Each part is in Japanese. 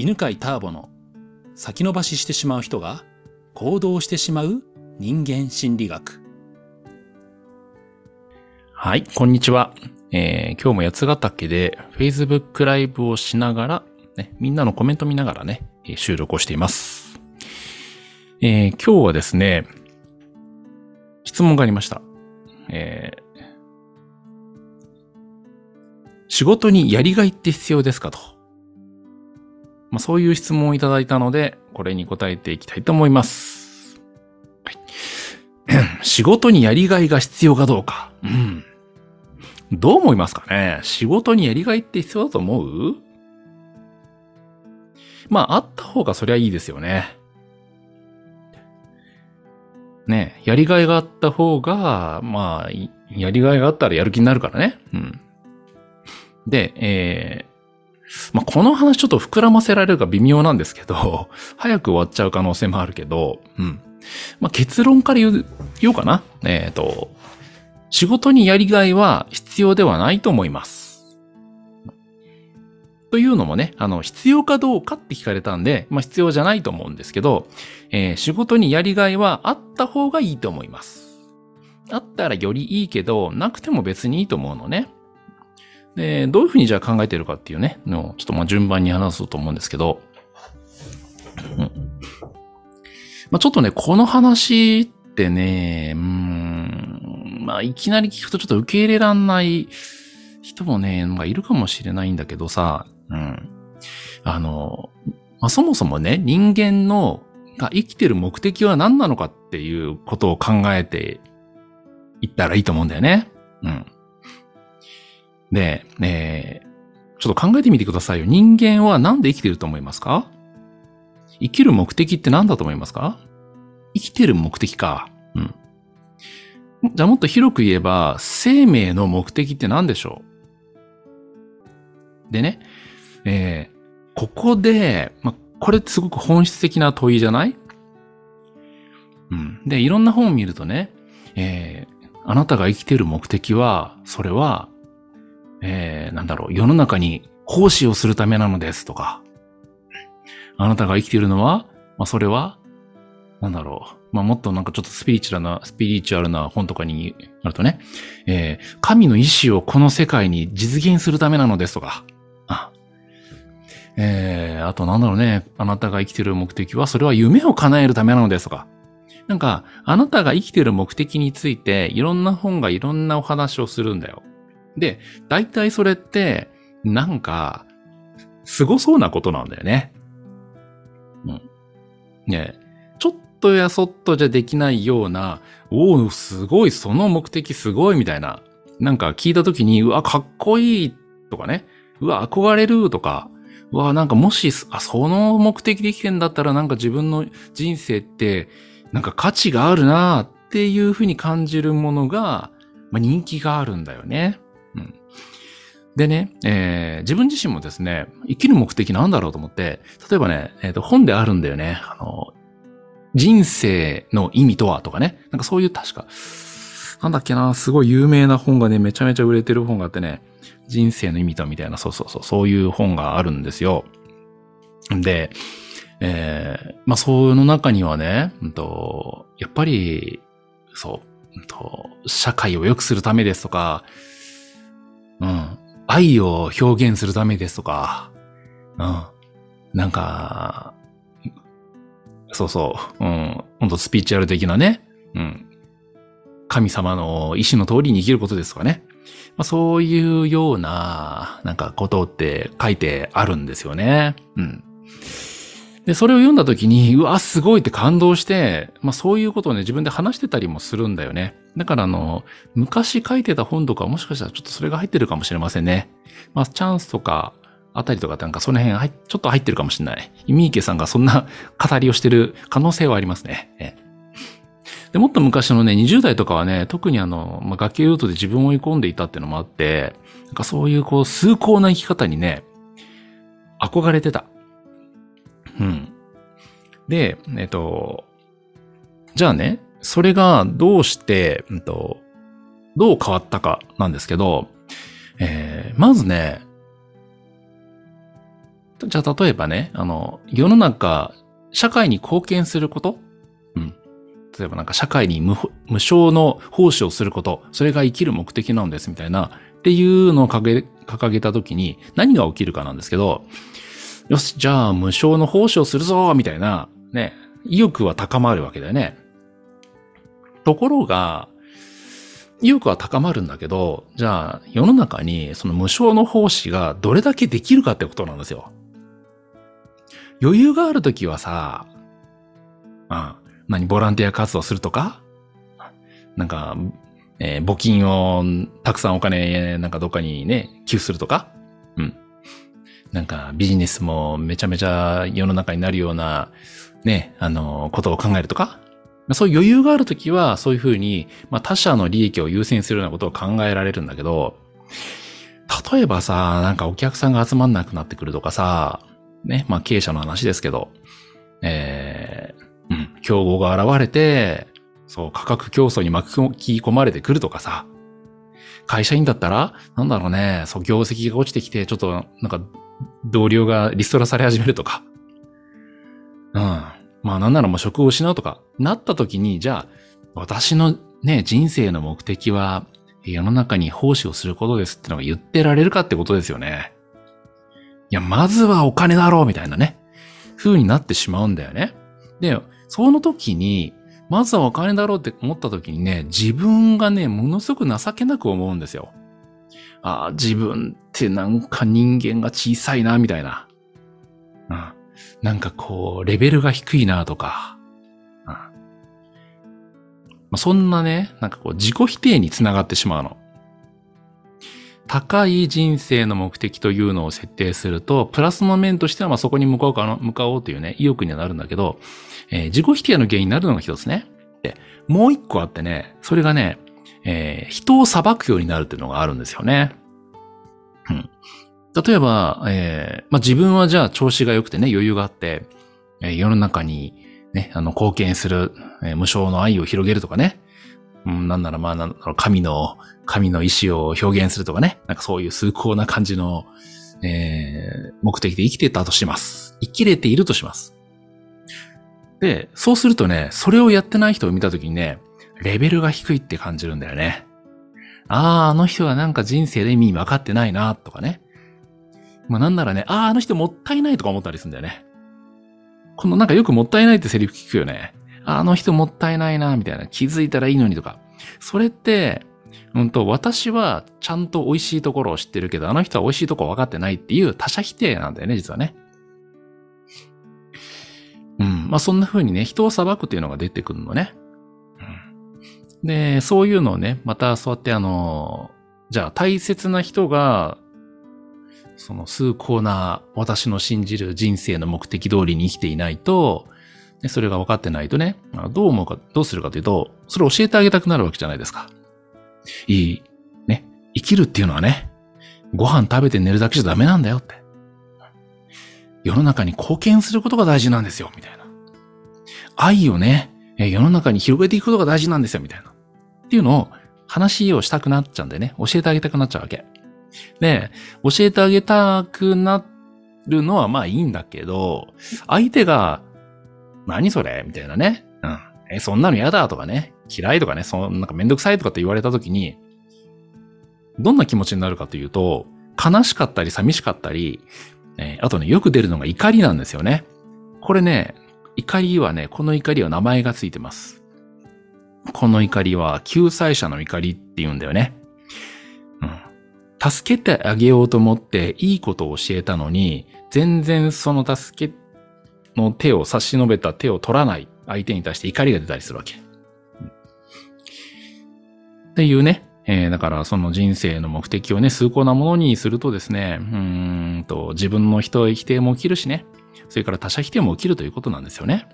犬飼ターボの先延ばししてしまう人が行動してしまう人間心理学。はい、こんにちは。えー、今日も八ヶ岳で Facebook ライブをしながら、ね、みんなのコメント見ながらね、収録をしています。えー、今日はですね、質問がありました。えー、仕事にやりがいって必要ですかと。まあ、そういう質問をいただいたので、これに答えていきたいと思います。はい、仕事にやりがいが必要かどうか。うん。どう思いますかね？仕事にやりがいって必要だと思う？まあ、あった方がそりゃいいですよね。ね、やりがいがあった方が、まあ、やりがいがあったらやる気になるからね。うん。で、えー、まあ、この話ちょっと膨らませられるか微妙なんですけど、早く終わっちゃう可能性もあるけど、うん。まあ、結論から言う、言おうかな。えっ、ー、と、仕事にやりがいは必要ではないと思います。というのもね、あの、必要かどうかって聞かれたんで、まあ必要じゃないと思うんですけど、えー、仕事にやりがいはあった方がいいと思います。あったらよりいいけど、なくても別にいいと思うのね。で、どういうふうにじゃあ考えてるかっていうね、のちょっとまあ順番に話そうと思うんですけど、まあちょっとね、この話ってね、うん、まあいきなり聞くとちょっと受け入れらんない人もね、まあいるかもしれないんだけどさ、うん。あの、まあそもそもね、人間のが生きてる目的は何なのかっていうことを考えていったらいいと思うんだよね。うん。で、えー、ちょっと考えてみてくださいよ。人間は何で生きてると思いますか？生きる目的って何だと思いますか？生きてる目的か。うん。じゃあもっと広く言えば、生命の目的って何でしょう？でね、えー、ここで、ま、これってすごく本質的な問いじゃない？うん。で、いろんな本を見るとね、えー、あなたが生きてる目的は、それは、えー、なんだろう、世の中に奉仕をするためなのですとか、あなたが生きているのは、まあ、それは、なんだろう、まあ、もっとなんかちょっとスピリチュアルな、スピリチュアルな本とかになるとね、えー、神の意志をこの世界に実現するためなのですとか、あえー、あとなんだろうね、あなたが生きている目的は、それは夢を叶えるためなのですとか、なんか、あなたが生きている目的について、いろんな本がいろんなお話をするんだよ。で、大体それって、なんか、凄そうなことなんだよね。うん。ねちょっとやそっとじゃできないような、おお、すごい、その目的すごいみたいな。なんか聞いたときに、うわ、かっこいいとかね。うわ、憧れるとか。うわ、なんかもし、あ、その目的で生きてんだったらなんか自分の人生って、なんか価値があるなっていうふうに感じるものが、まあ、人気があるんだよね。うん。でね、えー、自分自身もですね、生きる目的なんだろうと思って、例えばね、えっ、ー、と、本であるんだよね。あの、人生の意味とはとかね。なんかそういう確か、なんだっけな、すごい有名な本がね、めちゃめちゃ売れてる本があってね、人生の意味とはみたいな、そうそうそう、そういう本があるんですよ。で、えー、まあ、その中にはね、うんと、やっぱり、そう、うんと、社会を良くするためですとか、愛を表現するためですとか、うん、なんか、そうそう、うん、ほんとスピーチュアル的なね、うん、神様の意志の通りに生きることですとかね。まあ、そういうような、なんかことって書いてあるんですよね。うん。で、それを読んだ時に、うわ、すごいって感動して、まあそういうことをね、自分で話してたりもするんだよね。だからあの、昔書いてた本とかもしかしたらちょっとそれが入ってるかもしれませんね。まあチャンスとか、あたりとかなんかその辺ちょっと入ってるかもしれない。イミーケさんがそんな 語りをしてる可能性はありますね。で、もっと昔のね、20代とかはね、特にあの、まあ、崖ルートで自分を追い込んでいたっていうのもあって、なんかそういうこう、崇高な生き方にね、憧れてた。うん。で、えっと、じゃあね、それがどうして、うんと、どう変わったかなんですけど、えー、まずね、じゃあ例えばね、あの、世の中、社会に貢献することうん。例えばなんか社会に無無償の奉仕をすること、それが生きる目的なんですみたいな、っていうのを掲げ掲げた時に何が起きるかなんですけど、よし、じゃあ無償の奉仕をするぞみたいな、ね、意欲は高まるわけだよね。ところが、意欲は高まるんだけど、じゃあ世の中にその無償の奉仕がどれだけできるかってことなんですよ。余裕があるときはさ、うん、何、ボランティア活動するとか、なんか、えー、募金をたくさんお金、なんかどっかにね、寄付するとか、うん。なんかビジネスもめちゃめちゃ世の中になるような、ね、あの、ことを考えるとか、そういう余裕があるときは、そういうふうに、まあ他者の利益を優先するようなことを考えられるんだけど、例えばさ、なんかお客さんが集まんなくなってくるとかさ、ね、まあ経営者の話ですけど、えー、うん、競合が現れて、そう、価格競争に巻き込まれてくるとかさ、会社員だったら、なんだろうね、そう、業績が落ちてきて、ちょっと、なんか、同僚がリストラされ始めるとか、うん。まあなんならもう職を失うとか、なった時に、じゃあ、私のね、人生の目的は、世の中に奉仕をすることですってのが言ってられるかってことですよね。いや、まずはお金だろうみたいなね、風になってしまうんだよね。で、その時に、まずはお金だろうって思った時にね、自分がね、ものすごく情けなく思うんですよ。ああ、自分ってなんか人間が小さいな、みたいな。うん。なんかこう、レベルが低いな、とか。うん。まあ、そんなね、なんかこう、自己否定につながってしまうの。高い人生の目的というのを設定すると、プラスの面としてはまそこに向かうかな、向かおうというね、意欲にはなるんだけど、えー、自己否定の原因になるのが一つね。で、もう一個あってね、それがね、えー、人を裁くようになるっていうのがあるんですよね。うん。例えば、えー、まあ、自分はじゃあ調子が良くてね、余裕があって、えー、世の中にね、あの、貢献する、えー、無償の愛を広げるとかね、うん、なんならまあ、なん神の、神の意志を表現するとかね、なんかそういう崇高な感じの、えー、目的で生きてたとします。生きれているとします。で、そうするとね、それをやってない人を見たときにね、レベルが低いって感じるんだよね。ああ、あの人はなんか人生で意味分かってないな、とかね。まあなんならね、ああ、あの人もったいないとか思ったりするんだよね。このなんかよくもったいないってセリフ聞くよね。あの人もったいないな、みたいな。気づいたらいいのにとか。それって、うんと、私はちゃんと美味しいところを知ってるけど、あの人は美味しいところ分かってないっていう他者否定なんだよね、実はね。うん。まあそんな風にね、人を裁くっていうのが出てくるのね。で、そういうのをね、またそうやってあの、じゃあ大切な人が、その崇高な私の信じる人生の目的通りに生きていないと、で、それが分かってないとね、どう思うか、どうするかというと、それを教えてあげたくなるわけじゃないですか。いい、ね、生きるっていうのはね、ご飯食べて寝るだけじゃダメなんだよって。世の中に貢献することが大事なんですよ、みたいな。愛をね、世の中に広げていくことが大事なんですよ、みたいな。っていうのを話をしたくなっちゃうんでね、教えてあげたくなっちゃうわけ。で、教えてあげたくなるのはまあいいんだけど、相手が何それみたいなね。うん。え、そんなの嫌だとかね。嫌いとかね。そんなんかめんどくさいとかって言われた時に、どんな気持ちになるかというと、悲しかったり寂しかったり、えー、あとね、よく出るのが怒りなんですよね。これね、怒りはね、この怒りは名前がついてます。この怒りは救済者の怒りって言うんだよね。うん。助けてあげようと思っていいことを教えたのに、全然その助けの手を差し伸べた手を取らない相手に対して怒りが出たりするわけ。っていうね。えー、だからその人生の目的をね、崇高なものにするとですね、うんと、自分の人否定も起きるしね、それから他者否定も起きるということなんですよね。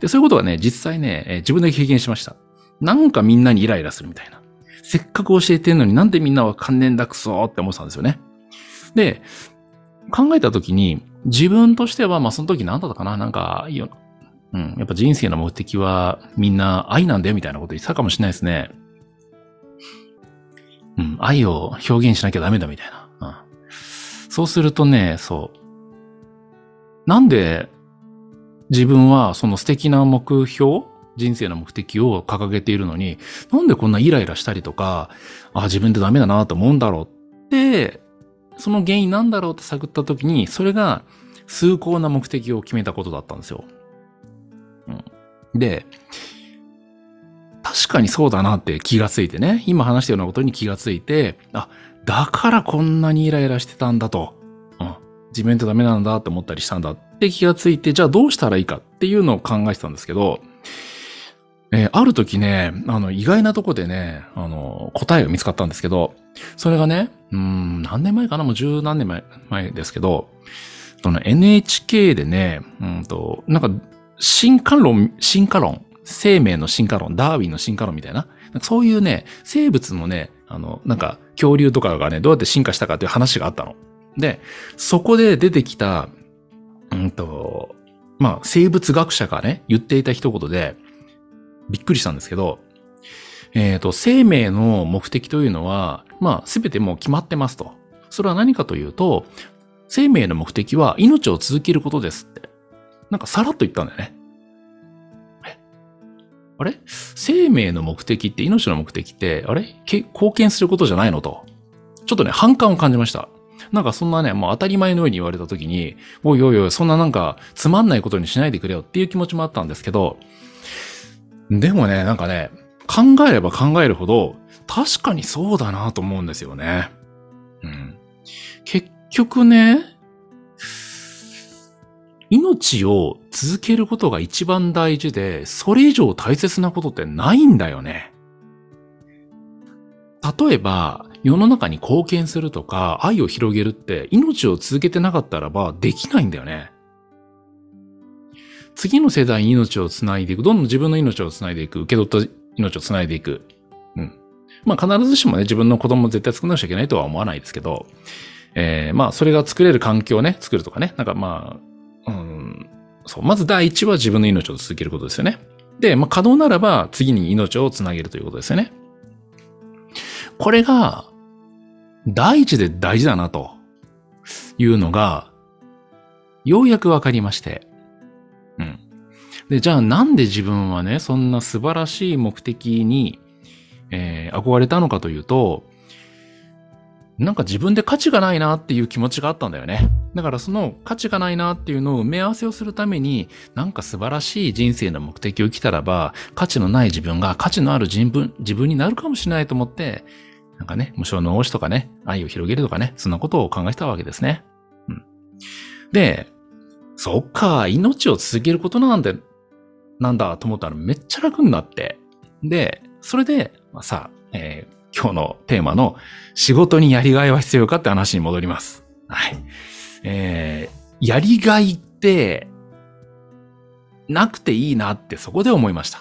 で、そういうことはね、実際ね、え、自分で経験しました。なんかみんなにイライラするみたいな。せっかく教えてんのになんでみんなは関連だくそって思ってたんですよね。で、考えたときに、自分としては、まあその時何だったかななんか、いいよ。うん。やっぱ人生の目的はみんな愛なんだよみたいなこと言ってたかもしれないですね。うん。愛を表現しなきゃダメだみたいな。うん。そうするとね、そう。なんで自分はその素敵な目標人生の目的を掲げているのに、なんでこんなイライラしたりとか、あ、自分ってダメだなと思うんだろうって、その原因なんだろうって探った時に、それが崇高な目的を決めたことだったんですよ。うん、で、確かにそうだなって気がついてね、今話したようなことに気がついて、あ、だからこんなにイライラしてたんだと。うん、自分ってダメなんだって思ったりしたんだって気がついて、じゃあどうしたらいいかっていうのを考えてたんですけど、えー、ある時ね、あの、意外なとこでね、あの、答えが見つかったんですけど、それがね、うん、何年前かな？もう十何年前前ですけど、その NHK でね、うんと、なんか、進化論、進化論、生命の進化論、ダーウィンの進化論みたいな、なそういうね、生物のね、あの、なんか、恐竜とかがね、どうやって進化したかっていう話があったの。で、そこで出てきた、うんと、まあ、生物学者がね、言っていた一言で、びっくりしたんですけど、えっ、ー、と、生命の目的というのは、まあ、すべてもう決まってますと。それは何かというと、生命の目的は命を続けることですって。なんかさらっと言ったんだよね。あれ？生命の目的って命の目的って、あれ？貢献することじゃないのと。ちょっとね、反感を感じました。なんかそんなね、もう当たり前のように言われた時に、おいおいおい、そんななんかつまんないことにしないでくれよっていう気持ちもあったんですけど、でもね、なんかね、考えれば考えるほど、確かにそうだなと思うんですよね。うん。結局ね、命を続けることが一番大事で、それ以上大切なことってないんだよね。例えば、世の中に貢献するとか、愛を広げるって、命を続けてなかったらば、できないんだよね。次の世代に命をつないでいく、どんどん自分の命をつないでいく、受け取った命をつないでいく。うん。まあ必ずしもね、自分の子供を絶対作らなきゃいけないとは思わないですけど、えー、まあそれが作れる環境をね、作るとかね、なんかまあ、うん、そう、まず第一は自分の命を続けることですよね。で、まあ可能ならば次に命をつなげるということですよね。これが、第一で大事だなというのが、ようやくわかりまして。うん。で、じゃあなんで自分はね、そんな素晴らしい目的に、えー、憧れたのかというと、なんか自分で価値がないなっていう気持ちがあったんだよね。だからその価値がないなっていうのを埋め合わせをするために、なんか素晴らしい人生の目的を生きたらば、価値のない自分が価値のある人分、自分になるかもしれないと思って、なんかね、無償の応しとかね、愛を広げるとかね、そんなことを考えたわけですね。うん。で、そっか、命を続けることなんて、なんだと思ったらめっちゃ楽になって。で、それで、まあ、さ、えー、今日のテーマの仕事にやりがいは必要かって話に戻ります。はい。えー、やりがいって、なくていいなってそこで思いました。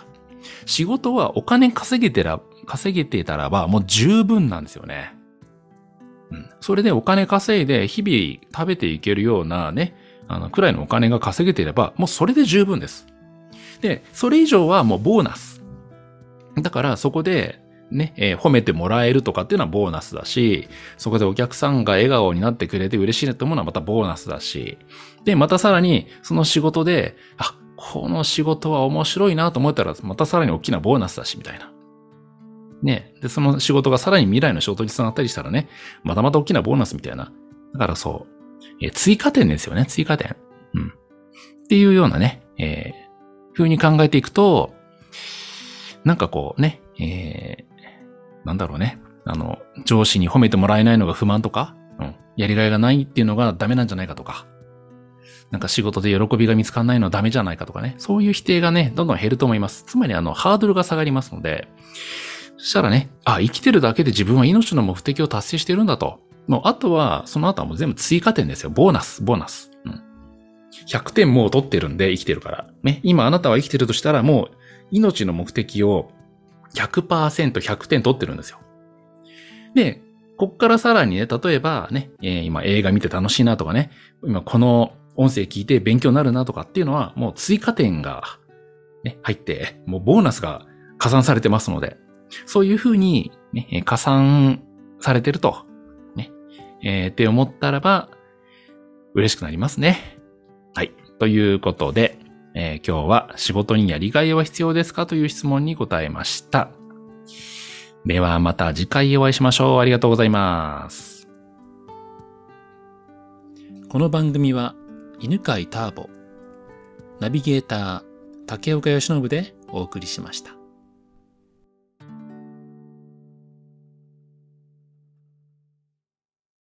仕事はお金稼げてら、稼げてたらばもう十分なんですよね。うん。それでお金稼いで日々食べていけるようなね、あの、くらいのお金が稼げていれば、もうそれで十分です。で、それ以上はもうボーナス。だからそこで、ね、えー、褒めてもらえるとかっていうのはボーナスだし、そこでお客さんが笑顔になってくれて嬉しいなと思うのはまたボーナスだし、で、またさらに、その仕事で、あ、この仕事は面白いなと思ったら、またさらに大きなボーナスだし、みたいな。ね。で、その仕事がさらに未来の仕事につながったりしたらね、またまた大きなボーナスみたいな。だからそう、えー、追加点ですよね、追加点。うん。っていうようなね、えー、風に考えていくと、なんかこうね、えー、なんだろうね。あの、上司に褒めてもらえないのが不満とか、うん。やりがいがないっていうのがダメなんじゃないかとか、なんか仕事で喜びが見つかんないのはダメじゃないかとかね。そういう否定がね、どんどん減ると思います。つまりあの、ハードルが下がりますので、そしたらね、あ、生きてるだけで自分は命の目的を達成してるんだと。もう、あとは、その後はもう全部追加点ですよ。ボーナス、ボーナス。うん。100点もう取ってるんで、生きてるから。ね。今あなたは生きてるとしたら、もう、命の目的を100%、100点取ってるんですよ。で、こっからさらにね、例えばね、えー、今映画見て楽しいなとかね、今この音声聞いて勉強になるなとかっていうのは、もう追加点が、ね、入って、もうボーナスが加算されてますので、そういうふうに、ね、加算されてるとえー、って思ったらば、嬉しくなりますね。はい。ということで、えー今日は仕事にやりがいは必要ですかという質問に答えました。ではまた次回お会いしましょう。ありがとうございます。この番組は犬飼ターボ、ナビゲーター竹岡由伸でお送りしました。